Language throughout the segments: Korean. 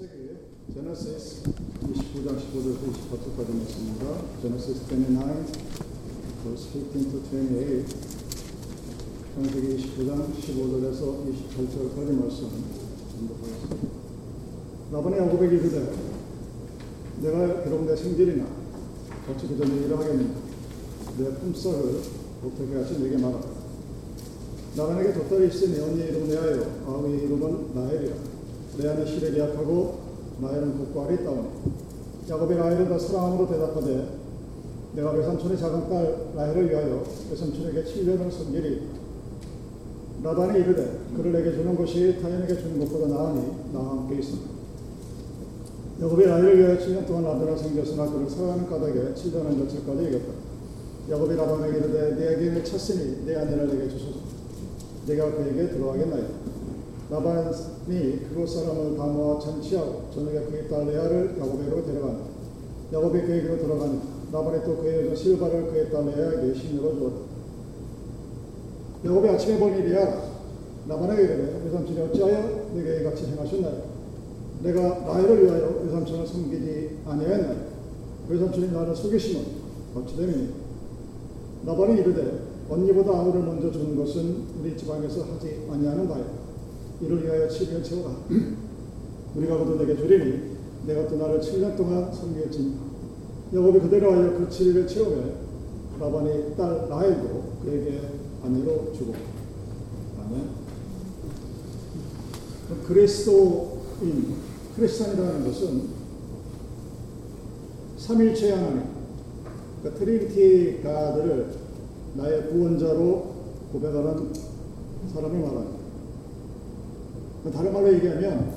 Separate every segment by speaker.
Speaker 1: 창세기 제너시스 29장 15절부터 28절까지 말씀입니다. 제너시스 29 verse 15 to 28 창세기 29장 15절에서 28절까지 말씀 공독하겠습니다. 라반의 야곱에게 이르되 내가 비록 내 생질이나 어찌 그저 내 일을 하겠느냐? 내 품살을 어떻게 하지? 내게 말하라. 나단에게 돛달이 있으니 언니의 이름 내하여 아우의 이름은 나엘이라 레아는 실에 계약하고 알이 있다오니 야곱이 라헬을 더 사랑함으로 대답하되 내가 외삼촌의 작은 딸 라헬을 위하여 외삼촌에게 7년을 섬기리. 나단이 이르되 그를 내게 주는 것이 타인에게 주는 것보다 나으니 나와 함께 있습니다 야곱이 라헬을 위하여 7년 동안 라반을 섬겼으나 그를 사랑하는 까닭에 7년을 며칠까지 이겼다. 야곱이 라반에게 이르되 내 아기를 쳤으니 내 아내를 내게 주소서. 내가 그에게 들어가겠나이다 라반이 그곳 사람을 다 모아 잔치하고 저녁에 그의 딸 레아를 야곱에게로 데려가니 야곱이 그에게로 들어가니 라반이 또 그의 여자 실바를 그의 딸 레아에게 신으로 주었다. 야곱이 아침에 보니 레아가 라반에게 이르되 외삼촌이 어찌하여 내게 이같이 행하셨나요 내가 나이를 위하여 외삼촌을 섬기지 아니하였나요 외삼촌이 나를 속이시면 어찌 됨이니? 라반이 이르되 언니보다 아우를 먼저 주는 것은 우리 지방에서 하지 아니하는 바야 이를 위하여 7년 채워라. 우리가 그도 내게 주리니 내가 또 나를 7년 동안 섬겼지니 야곱이 그대로 하여 그 7일을 채우매 라반이 딸 라헬도 그에게 아내로 주고 아멘 그리스도인 크리스찬이라는 것은 삼위일체 하나님 그러니까 Trinity God를 나의 구원자로 고백하는 사람을 말합니다. 다른 말로 얘기하면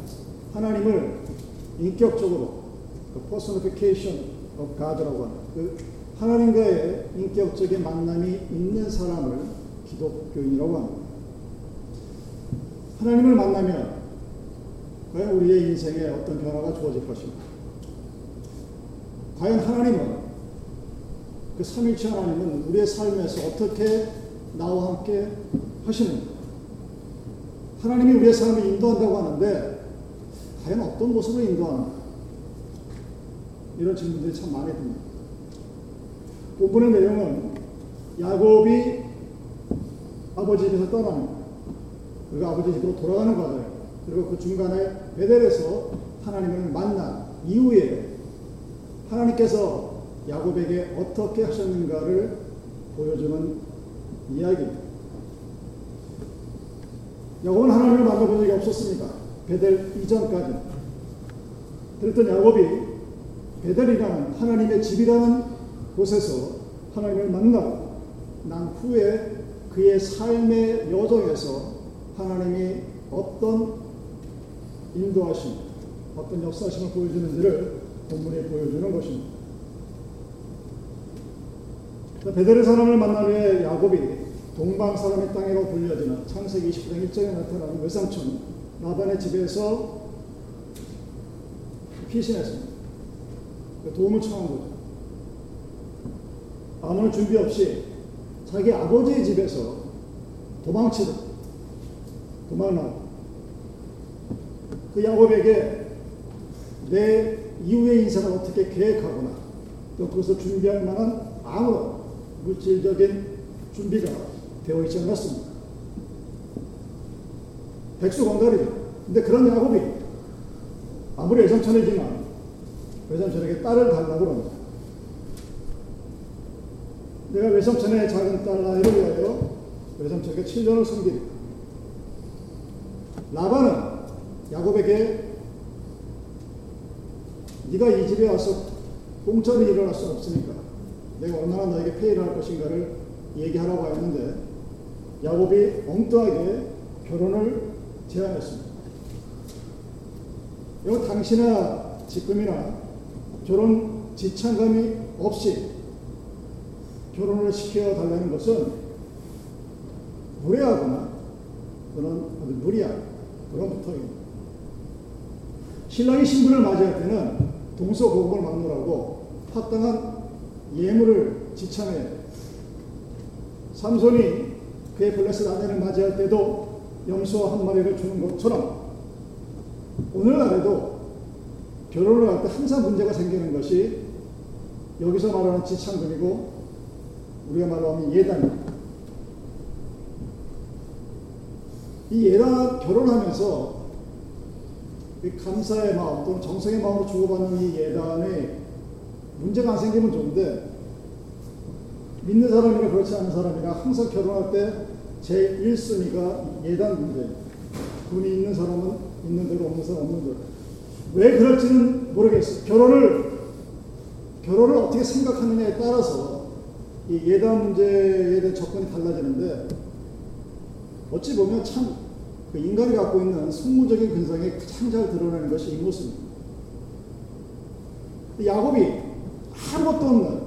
Speaker 1: 하나님을 인격적으로 그 personification of God라고 하는 그 하나님과의 인격적인 만남이 있는 사람을 기독교인이라고 합니다. 하나님을 만나면 과연 우리의 인생에 어떤 변화가 주어질 것인가? 과연 하나님은 그 삼일체 하나님은 우리의 삶에서 어떻게 나와 함께 하시는가? 하나님이 우리의 삶을 인도한다고 하는데 과연 어떤 모습으로 인도하는가? 이런 질문들이 참 많이 듭니다. 본문의 내용은 야곱이 아버지 집에서 떠나는 그리고 아버지 집으로 돌아가는 과정 그리고 그 중간에 베델에서 하나님을 만난 이후에 하나님께서 야곱에게 어떻게 하셨는가를 보여주는 이야기입니다. 야곱은 하나님을 만나본 적이 없었습니다. 베델 이전까지. 그랬던 야곱이 베델이라는 하나님의 집이라는 곳에서 하나님을 만나고 난 후에 그의 삶의 여정에서 하나님이 어떤 인도하심, 어떤 역사심을 보여주는지를 본문에 보여주는 것입니다. 베델의 사람을 만나 위해 야곱이 동방 사람의 땅으로 불려지는 창세기 29장 1절에 나타나는 외삼촌 라반의 집에서 피신했습니다. 도움을 청한 거죠. 아무런 준비 없이 자기 아버지의 집에서 도망치듯 도망나고 그 야곱에게 내 이후의 인생을 어떻게 계획하거나 또 그것을 준비할 만한 아무런 물질적인 준비가 되어 있지 않았습니다. 백수공달이죠. 근데 그런 야곱이 아무리 외삼촌이지만 외삼촌에게 딸을 달라고 합니다. 내가 외삼촌의 작은 딸 나이를 위하여 외삼촌에게 7년을 섬기리. 라반은 야곱에게 네가 이 집에 와서 공짜로 일어날 수 없으니까 내가 얼마나 너에게 페이를 할 것인가를 얘기하라고 했는데 야곱이 엉뚱하게 결혼을 제안했습니다. 이거 당시나 지금이나 결혼 지참감이 없이 결혼을 시켜달라는 것은 무례하거나 또는 무리한 그런 부탁입니다. 신랑이 신부를 맞이할 때는 동서고금을 막노라고 합당한 예물을 지참해 삼손이 그의 블레셋 아내를 맞이할 때도 염소 한 마리를 주는 것처럼 오늘날에도 결혼을 할 때 항상 문제가 생기는 것이 여기서 말하는 지창금이고 우리가 말하면 예단입니다. 이 예단 결혼하면서 이 감사의 마음 또는 정성의 마음으로 주고받는 이 예단에 문제가 안 생기면 좋은데 믿는 사람이나 그렇지 않은 사람이나 항상 결혼할 때 제 1순위가 예단 문제예요. 돈이 있는 사람은 있는 대로 없는 사람 없는 대로. 왜 그럴지는 모르겠어요. 결혼을 결혼을 어떻게 생각하느냐에 따라서 이 예단 문제에 대한 접근이 달라지는데 어찌 보면 참 그 인간이 갖고 있는 성무적인 근성이 가장 잘 드러나는 것이 이 모습입니다. 야곱이 아무것도 없는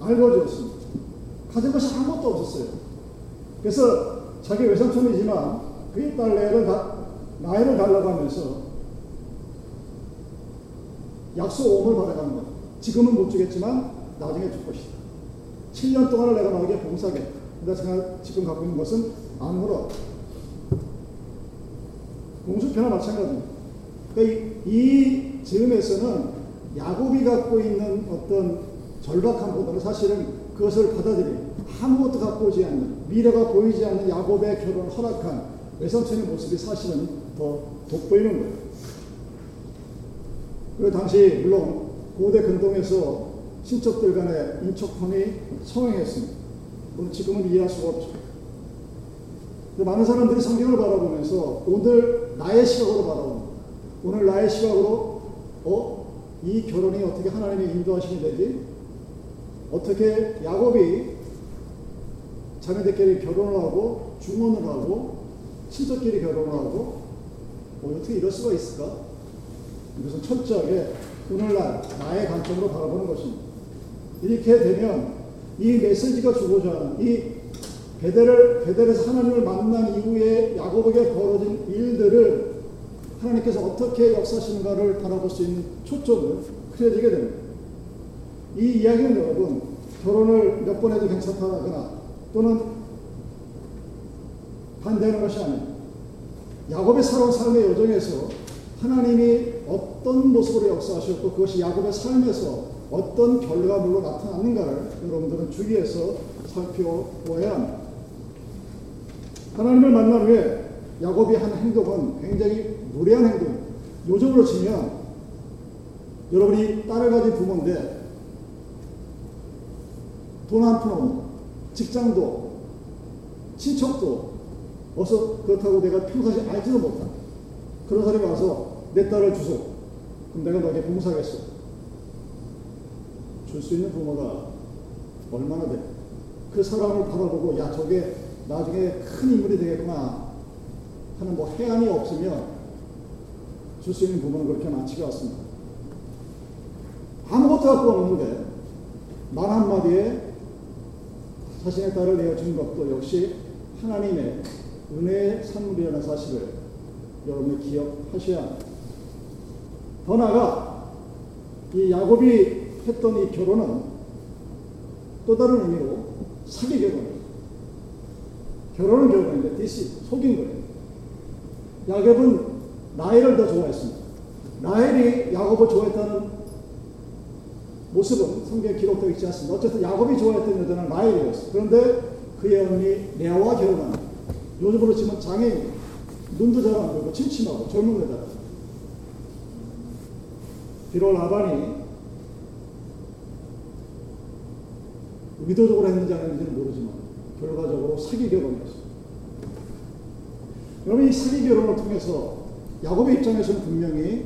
Speaker 1: 알거지였습니다. 가진 것이 아무것도 없었어요. 그래서 자기 외삼촌이지만 그의 딸 레를 나이를 달라가면서 약속 오을 받아가는 거예요. 지금은 못 주겠지만 나중에 줄 것이다. 7년 동안을 내가 너에게 봉사하겠다. 제가 지금 갖고 있는 것은 아무런 공수표나 마찬가지입니다. 그러니까 이, 이 즈음에서는 야곱이 갖고 있는 어떤 절박함보다는 사실은 그것을 받아들인 아무것도 갖고 오지 않는 미래가 보이지 않는 야곱의 결혼을 허락한 외삼촌의 모습이 사실은 더 돋보이는 거예요. 그리고 당시 물론 고대 근동에서 친척들 간의 인척혼이 성행했습니다. 물론 지금은 이해할 수가 없죠. 많은 사람들이 성경을 바라보면서 오늘 나의 시각으로 바라봅니다. 오늘 나의 시각으로 어? 이 결혼이 어떻게 하나님의 인도하심이 되지? 어떻게 야곱이 자매들끼리 결혼을 하고 중혼을 하고 친척끼리 결혼을 하고 어, 어떻게 이럴 수가 있을까? 이것은 철저하게 오늘날 나의 관점으로 바라보는 것입니다. 이렇게 되면 이 메시지가 주고자 하는 이 베델을 베델에서 하나님을 만난 이후에 야곱에게 벌어진 일들을 하나님께서 어떻게 역사하시는가를 바라볼 수 있는 초점을 그려지게 됩니다. 이 이야기는 여러분 결혼을 몇 번 해도 괜찮다거나 또는 반대하는 것이 아닙니다. 야곱의 살아온 삶의 여정에서 하나님이 어떤 모습으로 역사하셨고 그것이 야곱의 삶에서 어떤 결과물로 나타났는가를 여러분들은 주위에서 살펴보아야 합니다. 하나님을 만난 후에 야곱이 한 행동은 굉장히 무례한 행동입니다. 요즘으로 치면 여러분이 딸을 가진 부모인데 돈 한 푼 없는 직장도 친척도 어서 그렇다고 내가 평상시 알지도 못한 그런 사람이 와서 내 딸을 주소. 그럼 내가 너에게 봉사하겠어. 줄 수 있는 부모가 얼마나 돼? 그 사람을 바라보고 야 저게 나중에 큰 인물이 되겠구나 하는 뭐 해안이 없으면 줄 수 있는 부모는 그렇게 많지가 않습니다. 아무것도 갖고 없는데 말 한마디에 자신의 딸을 내어준 것도 역시 하나님의 은혜의 산물이라는 사실을 여러분이 기억하셔야 합니다. 더 나아가 이 야곱이 했던 이 결혼은 또 다른 의미로 사기 결혼이에요. 결혼은 결혼인데 디시 속인 거예요. 야곱은 나엘을 더 좋아했습니다. 나엘이 야곱을 좋아했다는 모습은 성경에 기록되어 있지 않습니다. 어쨌든 야곱이 좋아했던 여자는 나엘이었어요. 그런데 그의 언니 레아와 결혼합니다. 요즘으로 치면 장애인, 눈도 잘 안 보이고 침침하고 젊은 데다가 비록 라반이 의도적으로 했는지 안 했는지는 모르지만 결과적으로 사기 결혼이었습니다. 여러분 이 사기 결혼을 통해서 야곱의 입장에서는 분명히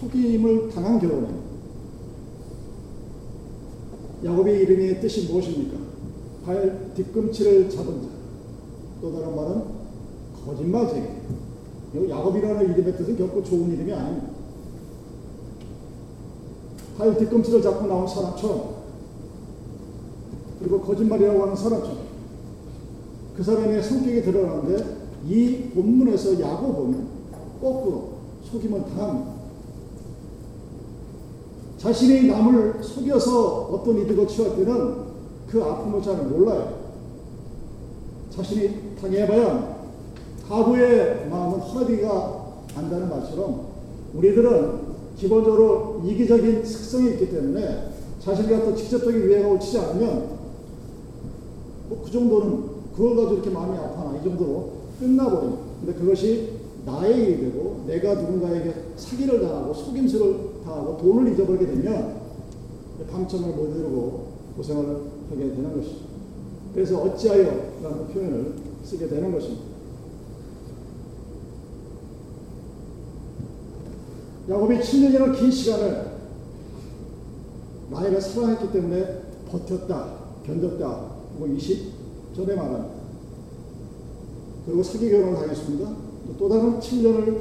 Speaker 1: 속임을 당한 결혼입니다. 야곱의 이름의 뜻이 무엇입니까? 발 뒤꿈치를 잡은 자. 또 다른 말은 거짓말쟁이. 야곱이라는 이름의 뜻은 결코 좋은 이름이 아닙니다. 발 뒤꿈치를 잡고 나온 사람처럼 그리고 거짓말이라고 하는 사람처럼 그 사람의 성격이 드러나는데 이 본문에서 야곱은 거꾸로 속임을 당합니다. 자신이 남을 속여서 어떤 이득을 취할 때는 그 아픔을 잘 몰라요. 자신이 당해봐야 가부의 마음은 허리가 안다는 말처럼 우리들은 기본적으로 이기적인 특성이 있기 때문에 자신이 어떤 직접적인 위해가 옳지 않으면 뭐 그 정도는 그걸 가지고 이렇게 마음이 아파나 이 정도로 끝나버립니다. 근데 그것이 나의 일이 되고 내가 누군가에게 사기를 당하고 속임수를 당하고 돈을 잊어버리게 되면 방점을 못 이루고 고생을 하게 되는 것이죠. 그래서 어찌하여 라는 표현을 쓰게 되는 것입니다. 야곱이 7년이라는 긴 시간을 라헬을 사랑했기 때문에 버텼다, 견뎠다. 그거 20 전에 말합니다. 그리고 사기 결혼을 당했습니다. 또 다른 7년을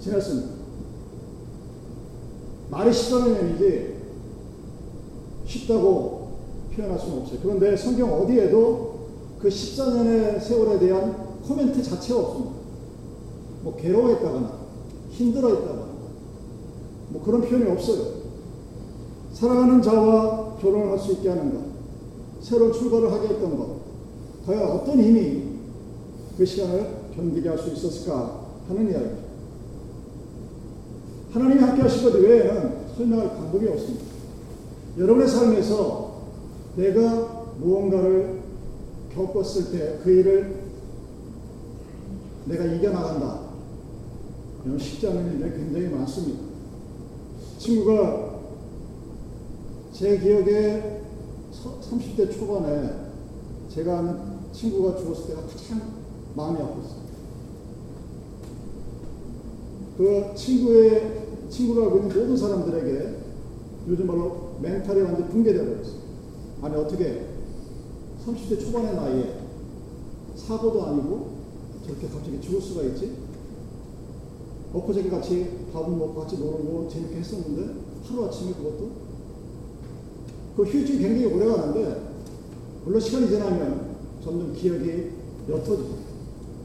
Speaker 1: 지냈습니다. 말이 의미지 쉽다고 표현할 수는 없어요. 그런데 성경 어디에도 그 14년의 세월에 대한 코멘트 자체가 없습니다. 뭐 괴로워했다거나 힘들어했다거나 뭐 그런 표현이 없어요. 사랑하는 자와 결혼을 할 수 있게 하는 것, 새로운 출발을 하게 했던 것, 과연 어떤 힘이 그 시간을 견디게 할 수 있었을까 하는 이야기입니다. 하나님이 함께 하신 것 외에는 설명할 방법이 없습니다. 여러분의 삶에서 내가 무언가를 겪었을 때 그 일을 내가 이겨나간다. 이런 쉽지 않은 일이 굉장히 많습니다. 친구가 제 기억에 30대 초반에 제가 아는 친구가 죽었을 때가 가장 마음이 아팠어요. 그 친구의, 친구를 알고 있는 모든 사람들에게 요즘 말로 멘탈이 완전 붕괴되어 버렸어요. 아니, 어떻게 30대 초반의 나이에 사고도 아니고 저렇게 갑자기 죽을 수가 있지? 엊그저께 같이 밥을 먹고 같이 노는 거 재밌게 했었는데 하루아침에 그것도 그 휴증이 굉장히 오래 가는데 물론 시간이 지나면 점점 기억이 옅어지죠.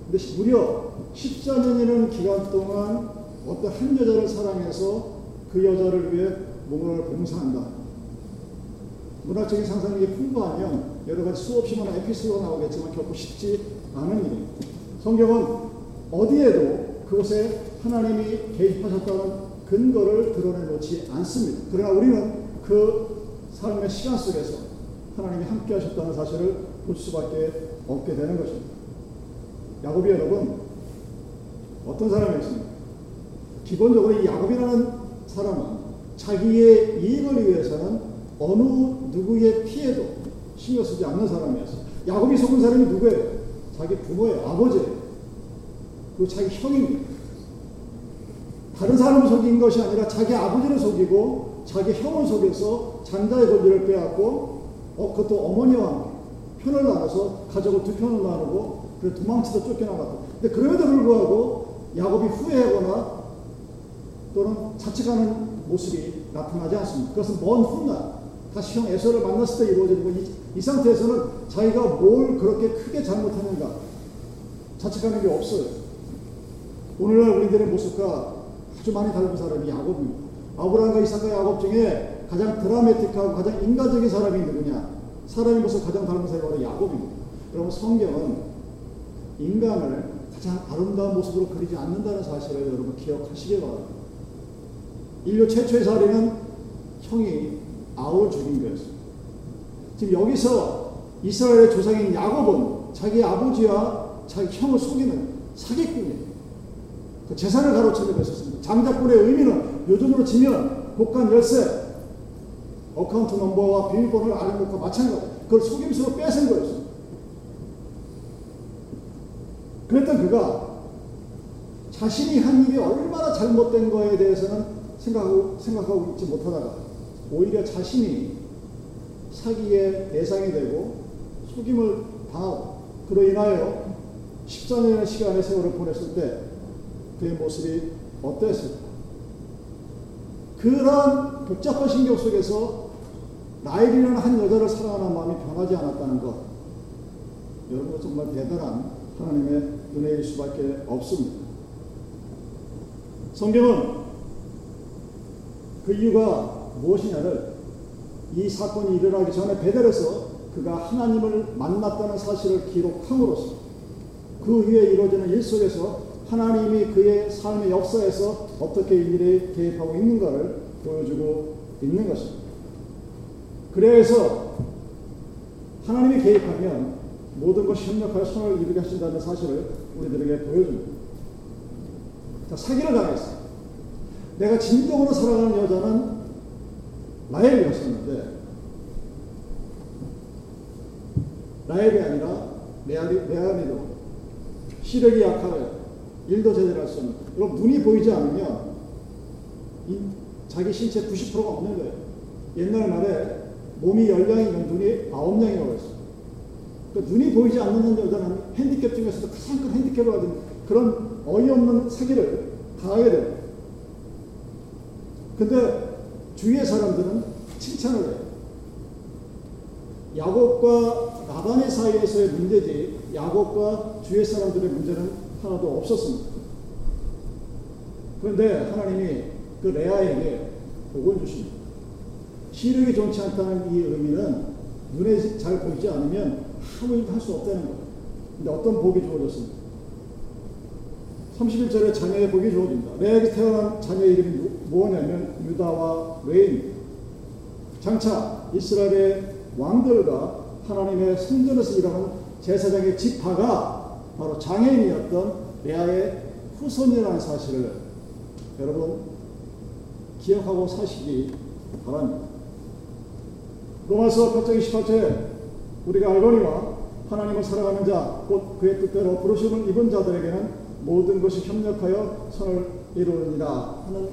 Speaker 1: 근데 무려 14년이라는 기간 동안 어떤 한 여자를 사랑해서 그 여자를 위해 뭔가를 봉사한다. 문학적인 상상력이 풍부하면 여러 가지 수없이 많은 에피소드가 나오겠지만 결코 쉽지 않은 일입니다. 성경은 어디에도 그곳에 하나님이 개입하셨다는 근거를 드러내놓지 않습니다. 그러나 우리는 그 삶의 시간 속에서 하나님이 함께 하셨다는 사실을 볼 수밖에 없게 되는 것입니다. 야곱이 여러분 어떤 사람이었습니까? 기본적으로 이 야곱이라는 사람은 자기의 이익을 위해서는 어느 누구의 피해도 신경 쓰지 않는 사람이었어요. 야곱이 속은 사람이 누구예요? 자기 부모예요. 아버지예요. 그리고 자기 형입니다. 다른 사람을 속인 것이 아니라 자기 아버지를 속이고 자기 형을 속여서 장자의 권리를 빼앗고 어, 그것도 어머니와 편을 나눠서 가족을 두 편을 나누고 그 도망치다 쫓겨나갔고 근데 그럼에도 불구하고 야곱이 후회하거나 또는 자책하는 모습이 나타나지 않습니다. 그것은 먼 훗날 다시 형 에서를 만났을 때 이루어지는 이, 이 상태에서는 자기가 뭘 그렇게 크게 잘못했는가 자책하는 게 없어요. 오늘날 우리들의 모습과 아주 많이 다른 사람이 야곱입니다. 아브라함과 이삭과 야곱 중에 가장 드라마틱하고 가장 인간적인 사람이 누구냐? 사람의 모습 가장 닮은 사람이 바로 야곱입니다. 여러분 성경은 인간을 가장 아름다운 모습으로 그리지 않는다는 사실을 여러분 기억하시기 바랍니다. 인류 최초의 살인은 형이 아우를 죽인 거였습니다. 지금 여기서 이스라엘의 조상인 야곱은 자기 아버지와 자기 형을 속이는 사기꾼이에요. 그 재산을 가로채려고 했었습니다. 장자꾼의 의미는 요즘으로 치면 복간 열쇠, account number와 비밀번호를 아는 것과 마찬가지. 그걸 속임수로 뺏은 거였습니다. 그랬던 그가 자신이 한 일이 얼마나 잘못된 거에 대해서는 생각하고, 생각하고 있지 못하다가 오히려 자신이 사기의 대상이 되고 속임을 당하고 그로 인하여 14년의 시간의 세월을 보냈을 때 그의 모습이 어땠을까? 그런 복잡한 신경 속에서 라일이라는 한 여자를 사랑하는 마음이 변하지 않았다는 것. 여러분 정말 대단한 하나님의 은혜일 수밖에 없습니다. 성경은 그 이유가 무엇이냐를 이 사건이 일어나기 전에 베델에서 그가 하나님을 만났다는 사실을 기록함으로써 그 위에 이루어지는 일 속에서 하나님이 그의 삶의 역사에서 어떻게 일에 개입하고 있는가를 보여주고 있는 것입니다. 그래서 하나님이 개입하면 모든 것이 협력하여 선을 이루게 하신다는 사실을 우리들에게 보여줍니다. 자, 사기를 당했어요. 내가 진정으로 사랑하는 여자는 라헬이었었는데 라헬이 아니라 메아리로 시력이 약하여 일도 제대로 할 수 없는 여러분 눈이 보이지 않으면 자기 신체 90%가 없는 거예요. 옛날 말에 몸이 열량이면 눈이 아홉 량이라고 했어요. 그러니까 눈이 보이지 않는 여자는 핸디캡 중에서도 가장 큰 핸디캡을 가진 그런 어이없는 사기를 당하게 돼요. 근데 주위의 사람들은 칭찬을 해요. 야곱과 라반의 사이에서의 문제지 야곱과 주위의 사람들의 문제는 하나도 없었습니다. 그런데 하나님이 그 레아에게 복을 주십니다. 시력이 좋지 않다는 이 의미는 눈에 잘 보이지 않으면 아무 일도 할 수 없다는 거예요. 근데 어떤 복이 주어졌습니까? 31절에 자녀의 복이 주어집니다. 레아에게 태어난 자녀의 이름이 뭐냐면 유다와 레위. 장차 이스라엘의 왕들과 하나님의 성전에서 일하는 제사장의 지파가 바로 장애인이었던 레아의 후손이라는 사실을 여러분 기억하고 사시기 바랍니다. 로마서 8장 28절에 우리가 알거니와 하나님을 사랑하는 자, 곧 그의 뜻대로 부르심을 입은 자들에게는 모든 것이 협력하여 선을 이루느니라 하는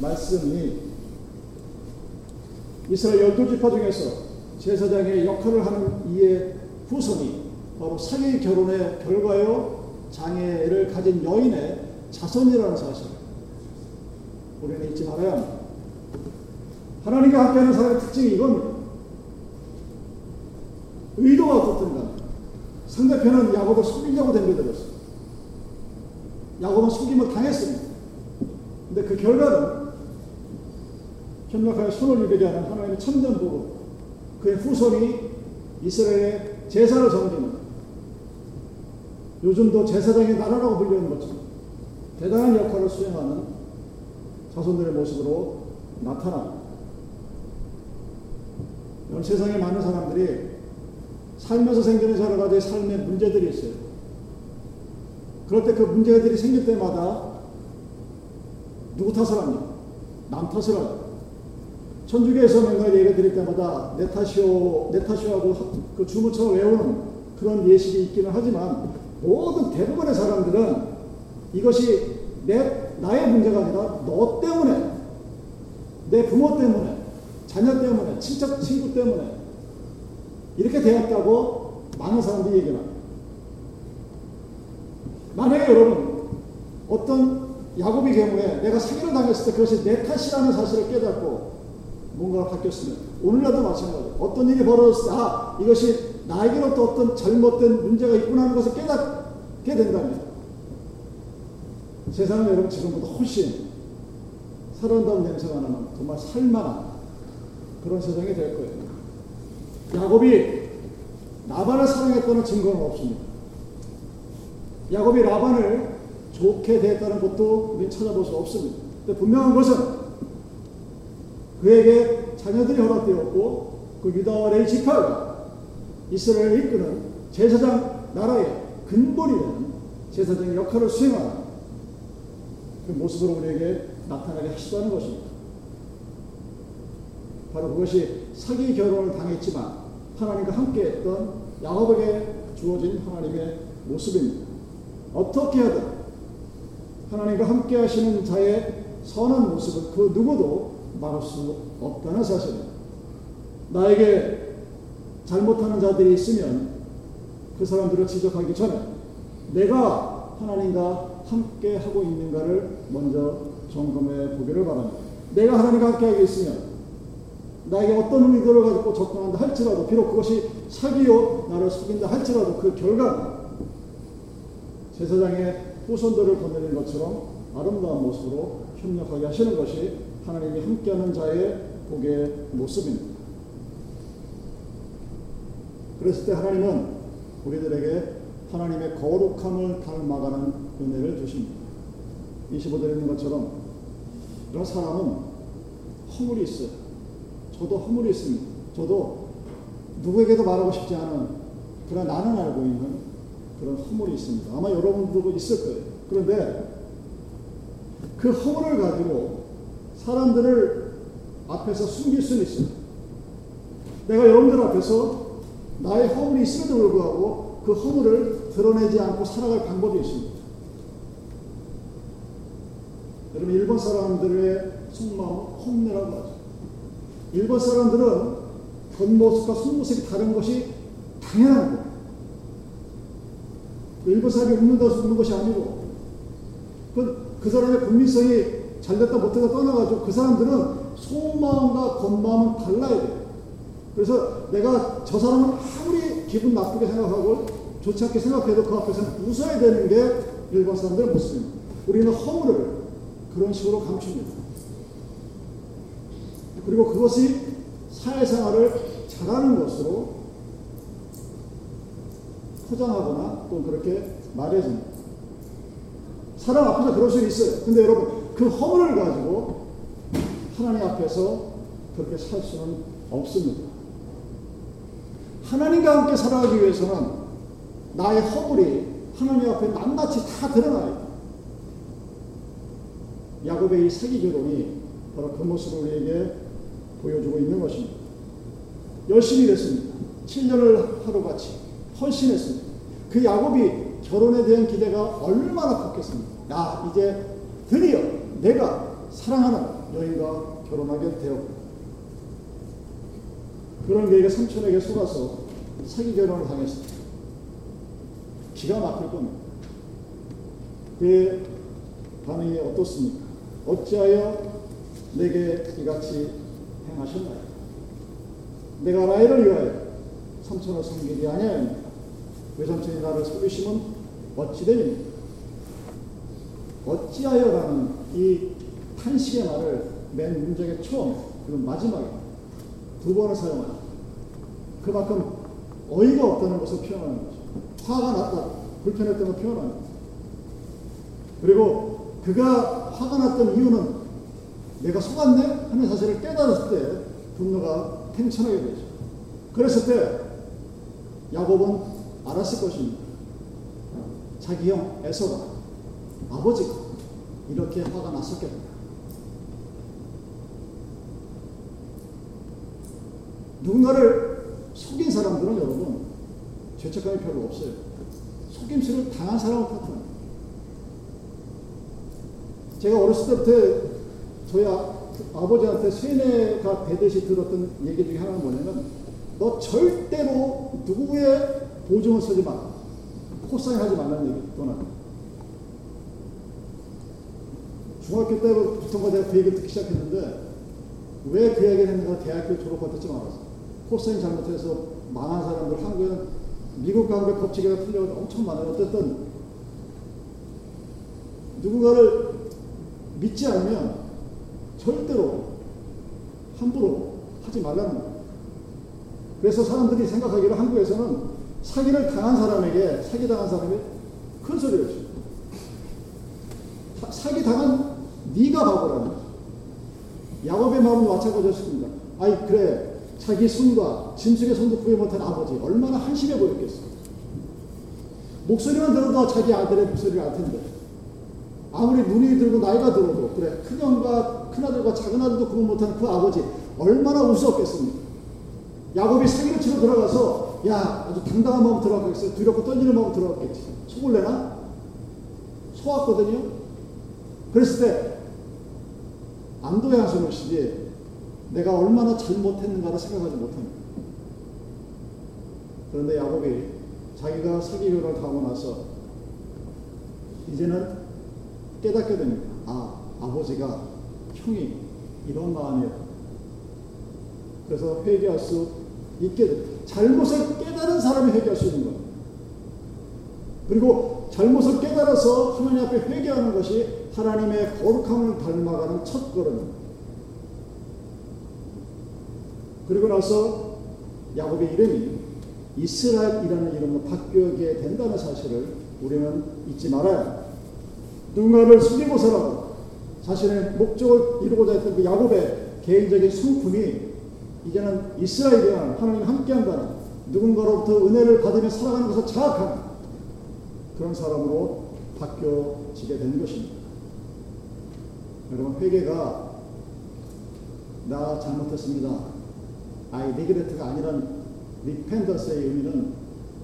Speaker 1: 말씀이 이스라엘 열두 지파 중에서 제사장의 역할을 하는 이의 후손이 바로 사기 결혼의 결과요 장애를 가진 여인의 자손이라는 사실 우리는 잊지 말아야 합니다. 하나님과 함께하는 사람의 특징이 이겁니다. 의도가 어떻든 간 상대편은 야곱을 속이려고 덤벼들었어요. 야곱은 속임을 당했습니다. 근데 그 결과는 협력하여 손을 이루게 하는 하나님의 참된 보고 그의 후손이 이스라엘의 제사를 섬기는 요즘도 제사장의 나라라고 불리는 것처럼 대단한 역할을 수행하는 자손들의 모습으로 나타납니다. 세상에 많은 사람들이 살면서 생기는 여러 가지 삶의 문제들이 있어요. 그럴 때 그 문제들이 생길 때마다 누구 탓을 합니까? 남 탓을 하죠. 천주교에서 맨날 예배 드릴 때마다 내 탓이오, 내 탓이오하고 그 주무처럼 외우는 그런 예식이 있기는 하지만 모든 대부분의 사람들은 이것이 내, 나의 문제가 아니라 너 때문에, 내 부모 때문에, 자녀 때문에, 친척, 친구 때문에 이렇게 되었다고 많은 사람들이 얘기를 합니다. 만약에 여러분 어떤 야곱의 경우에 내가 사기를 당했을 때 그것이 내 탓이라는 사실을 깨닫고 뭔가가 바뀌었으면 오늘날도 마찬가지예요. 어떤 일이 벌어졌을 때 아, 이것이 나에게로또 어떤 잘못된 문제가 있구나 하는 것을 깨닫게 된다면 세상은 여러분 지금보다 훨씬 살아다운 냄새가 나는 정말 살만한 그런 세상이 될 거예요. 야곱이 나반을 사랑했다는 증거는 없습니다. 야곱이 라반을 좋게 대했다는 것도 우리는 찾아볼 수 없습니다. 근데 분명한 것은 그에게 자녀들이 허락되었고 그 유다와 레이 지파가 이스라엘을 이끄는 제사장 나라의 근본이 되는 제사장의 역할을 수행하는 그 모습으로 우리에게 나타나게 하시다는 것입니다. 바로 그것이 사기 결혼을 당했지만 하나님과 함께 했던 야곱에게 주어진 하나님의 모습입니다. 어떻게 하든 하나님과 함께 하시는 자의 선한 모습은 그 누구도 막을 수 없다는 사실입니다. 나에게 잘못하는 자들이 있으면 그 사람들을 지적하기 전에 내가 하나님과 함께 하고 있는가를 먼저 점검해 보기를 바랍니다. 내가 하나님과 함께 하고 있으면 나에게 어떤 의도를 가지고 접근한다 할지라도 비록 그것이 사기요 나를 속인다 할지라도 그 결과는 제사장의 후손들을 거느린 것처럼 아름다운 모습으로 협력하게 하시는 것이 하나님이 함께하는 자의 복의 모습입니다. 그랬을 때 하나님은 우리들에게 하나님의 거룩함을 닮아가는 은혜를 주십니다. 25절에 있는 것처럼 이런 사람은 허물이 있어요. 저도 허물이 있습니다. 저도 누구에게도 말하고 싶지 않은 그런 나는 알고 있는 그런 허물이 있습니다. 아마 여러분들도 있을 거예요. 그런데 그 허물을 가지고 사람들을 앞에서 숨길 수는 있어요. 내가 여러분들 앞에서 나의 허물이 있음에도 불구하고 그 허물을 드러내지 않고 살아갈 방법이 있습니다. 여러분 일본 사람들의 속마음은 홈내라고 하죠. 일본 사람들은 겉모습과 속모습이 다른 것이 당연한 거예요. 일본 사람이 웃는다고 웃는 것이 아니고 그, 그 사람의 국민성이 잘됐다 못했다 떠나가지고 그 사람들은 속마음과 겉마음은 달라야 돼요. 그래서 내가 저 사람은 아무리 기분 나쁘게 생각하고 좋지 않게 생각해도 그 앞에서는 웃어야 되는 게 일본 사람들의 모습입니다. 우리는 허물을 그런 식으로 감춥니다. 그리고 그것이 사회생활을 잘하는 것으로 포장하거나 또 그렇게 말해줍니다. 사람 앞에서 그럴 수 있어요. 근데 여러분, 그 허물을 가지고 하나님 앞에서 그렇게 살 수는 없습니다. 하나님과 함께 살아가기 위해서는 나의 허물이 하나님 앞에 낱낱이 다 드러나야 돼. 야곱의 이 사기 결혼이 바로 그 모습을 우리에게 보여주고 있는 것입니다. 열심히 일했습니다. 7년을 하루같이 헌신했습니다. 그 야곱이 결혼에 대한 기대가 얼마나 컸겠습니까? 야, 이제 드디어 내가 사랑하는 여인과 결혼하게 되었고 그런 그에게 삼촌에게 속아서 사기 결혼을 당했습니다. 기가 막힐 겁니다. 그의 반응이 어떻습니까? 어찌하여 내게 이같이 행하셨나요? 내가 나이를 위하여 삼촌을 섬기지 아니하였나요? 외삼촌이 나를 섬기시면 어찌되니? 어찌하여라는 이 탄식의 말을 맨 문장의 처음 그리고 마지막에 두 번을 사용하죠. 그만큼 어이가 없다는 것을 표현하는 거죠. 화가 났다, 불편했다는 걸 표현하는 거죠. 그리고 그가 화가 났던 이유는 내가 속았네? 하는 사실을 깨달았을 때 분노가 팽창하게 되죠. 그랬을 때 야곱은 알았을 것입니다. 자기 형 에서가 아버지가 이렇게 화가 났었겠다. 누군가를 속인 사람들은 여러분 죄책감이 별로 없어요. 속임수를 당한 사람을 탓합니다. 제가 어렸을 때부터 저희 아, 아버지한테 세뇌가 되듯이 들었던 얘기 중에 하나는 뭐냐면 너 절대로 누구의 보증을 쓰지 마. 코사인 하지 말라는 얘기 또는 중학교 때부터 내가 그 얘기를 듣기 시작했는데 왜 그 얘기를 했는가 대학교 졸업할 때쯤 알았어. 코사인 잘못해서 망한 사람들 한국에는 미국 가면 법칙에 틀려서 엄청 많아요. 어쨌든 누군가를 믿지 않으면 절대로 함부로 하지 말라는 거예요. 그래서 사람들이 생각하기로 한국에서는 사기를 당한 사람에게 사기 당한 사람이 큰 소리를 쳐. 사기 당한 네가 바보라는 거죠. 야곱의 마음은 마찬가지였습니다. 아이 그래 자기 손과 짐승의 손도 구해 못한 아버지 얼마나 한심해 보였겠어. 목소리만 들어도 자기 아들의 목소리를 알 텐데 아무리 눈이 들고 나이가 들어도 그래 큰형과 큰아들과 작은아들도 구분 못하는 그 아버지 얼마나 우스웠겠습니까? 야곱이 사기를 치러 들어가서 야 아주 당당한 마음 들어갔겠어요. 두렵고 떨리는 마음 들어갔겠지. 속을 내나? 속았거든요. 그랬을 때 안도의 한숨을 쉬지 내가 얼마나 잘못했는가를 생각하지 못합니다. 그런데 야곱이 자기가 사기 결혼을 하고 나서 이제는 깨닫게 됩니다. 아, 아버지가 형이 이런 마음이었다. 그래서 회개할 수 있게 됩니다. 잘못을 깨달은 사람이 회개할 수 있는 겁니다. 그리고 잘못을 깨달아서 하나님 앞에 회개하는 것이 하나님의 거룩함을 닮아가는 첫 걸음입니다. 그리고 나서 야곱의 이름이 이스라엘이라는 이름으로 바뀌게 된다는 사실을 우리는 잊지 말아야. 누군가를 속이고서라도 자신의 목적을 이루고자 했던 그 야곱의 개인적인 성품이 이제는 이스라엘이야 하나님 함께한다는 누군가로부터 은혜를 받으며 살아가는 것을 자각하는 그런 사람으로 바뀌어지게 된 것입니다. 여러분 회개가 나 잘못했습니다. I regret가 아니란 repentance의 의미는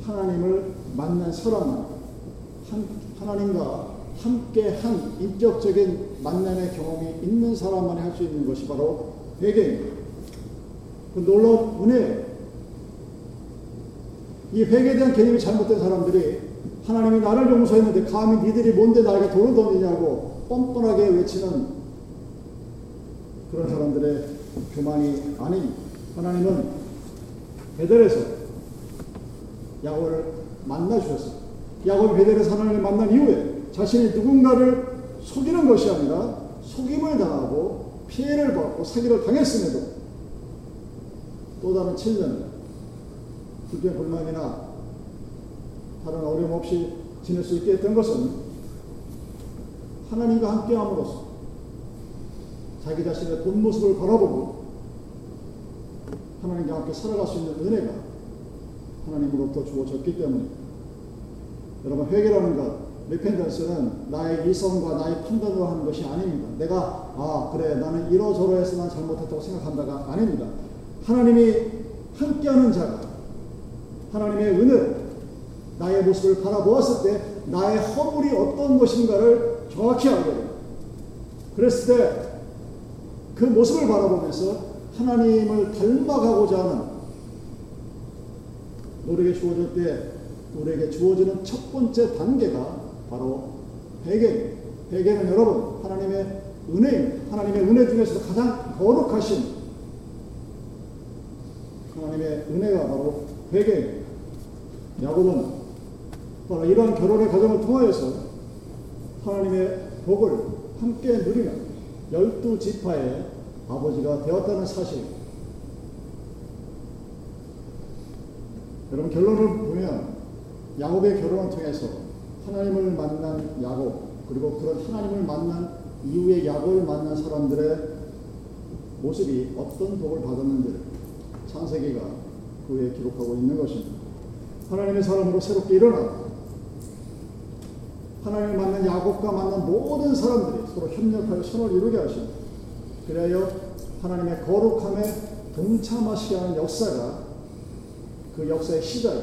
Speaker 1: 하나님을 만난 사람, 하나님과 함께한 인격적인 만남의 경험이 있는 사람만이 할 수 있는 것이 바로 회개입니다. 그 놀라운 은혜 이 회개에 대한 개념이 잘못된 사람들이 하나님이 나를 용서했는데 감히 니들이 뭔데 나에게 돌을 던지냐고 뻔뻔하게 외치는 그런 사람들의 교만이 아닌 하나님은 베델에서 야곱을 만나 주셨어요. 야곱이 베델에서 하나님을 만난 이후에 자신이 누군가를 속이는 것이 아니라 속임을 당하고 피해를 받고 사기를 당했음에도 또 다른 7년 불평 불만이나 다른 어려움 없이 지낼 수 있게 했던 것은 하나님과 함께함으로써 자기 자신의 본 모습을 바라보고 하나님과 함께 살아갈 수 있는 은혜가 하나님으로부터 주어졌기 때문에 여러분 회개라는 것 리펜던스는 나의 이성과 나의 판단으로 하는 것이 아닙니다. 내가 아 그래 나는 이러저러해서 난 잘못했다고 생각한다가 아닙니다. 하나님이 함께하는 자가 하나님의 은혜 나의 모습을 바라보았을 때 나의 허물이 어떤 것인가를 정확히 알게 됩니다. 그랬을 때 그 모습을 바라보면서 하나님을 닮아가고자 하는 우리에게 주어질 때 우리에게 주어지는 첫 번째 단계가 바로 회개. 회개는 여러분 하나님의 은혜, 하나님의 은혜 중에서 가장 거룩하신 하나님의 은혜가 바로 회개. 야곱은 바로 이러한 결혼의 과정을 통하여서 하나님의 복을 함께 누리는 열두 지파의 아버지가 되었다는 사실. 여러분 결론을 보면 야곱의 결혼을 통해서 하나님을 만난 야곱 그리고 그런 하나님을 만난 이후에 야곱을 만난 사람들의 모습이 어떤 복을 받았는지 창세기가 그 후에 기록하고 있는 것입니다. 하나님의 사람으로 새롭게 일어나 하나님을 만난 야곱과 만난 모든 사람들이 서로 협력하여 선을 이루게 하시고 그리하여 하나님의 거룩함에 동참하시게 하는 역사가 그 역사의 시작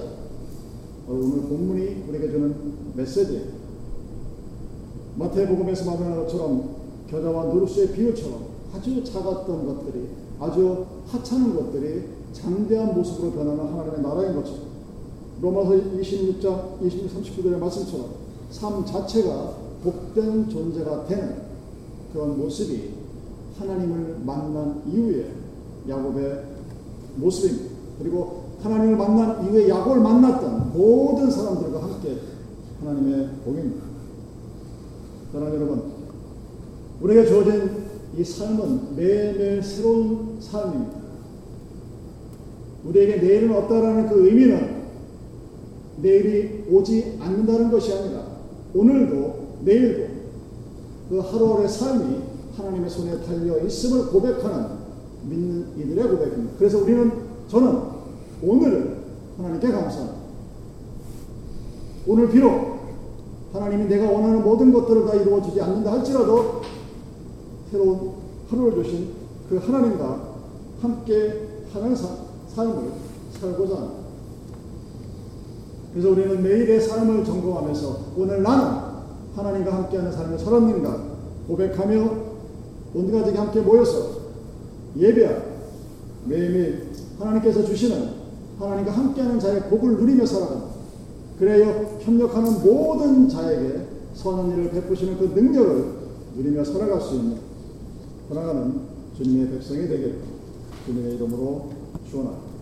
Speaker 1: 오늘 본문이 우리에게 주는 메시지예요. 마태복음에서 말하는 것처럼 겨자와 누룩수의 비유처럼 아주 작았던 것들이 아주 하찮은 것들이 장대한 모습으로 변하는 하나님의 나라인 것처럼 로마서 26장 26, 39절의 말씀처럼 삶 자체가 복된 존재가 되는 그런 모습이 하나님을 만난 이후에 야곱의 모습입니다. 그리고 하나님을 만난 이후에 야곱을 만났던 모든 사람들과 함께 하나님의 복입니다. 사랑 여러분, 우리에게 주어진 이 삶은 매일매일 새로운 삶입니다. 우리에게 내일은 없다라는 그 의미는 내일이 오지 않는다는 것이 아니라 오늘도 내일도 그 하루하루의 삶이 하나님의 손에 달려 있음을 고백하는 믿는 이들의 고백입니다. 그래서 우리는 저는 오늘을 하나님께 감사합니다. 오늘 비록 하나님이 내가 원하는 모든 것들을 다 이루어주지 않는다 할지라도 새로운 하루를 주신 그 하나님과 함께 하는 삶 을 살고자 합니다. 그래서 우리는 매일의 삶을 점검하면서 오늘 나는 하나님과 함께하는 삶을 살았는가 고백하며 온 가족이 함께 모여서 예배하 매일매일 하나님께서 주시는 하나님과 함께하는 자의 복을 누리며 살아가는 그래요 협력하는 모든 자에게 선한 일을 베푸시는 그 능력을 누리며 살아갈 수 있는 살아가는 주님의 백성이 되길 주님의 이름으로 축원합니다.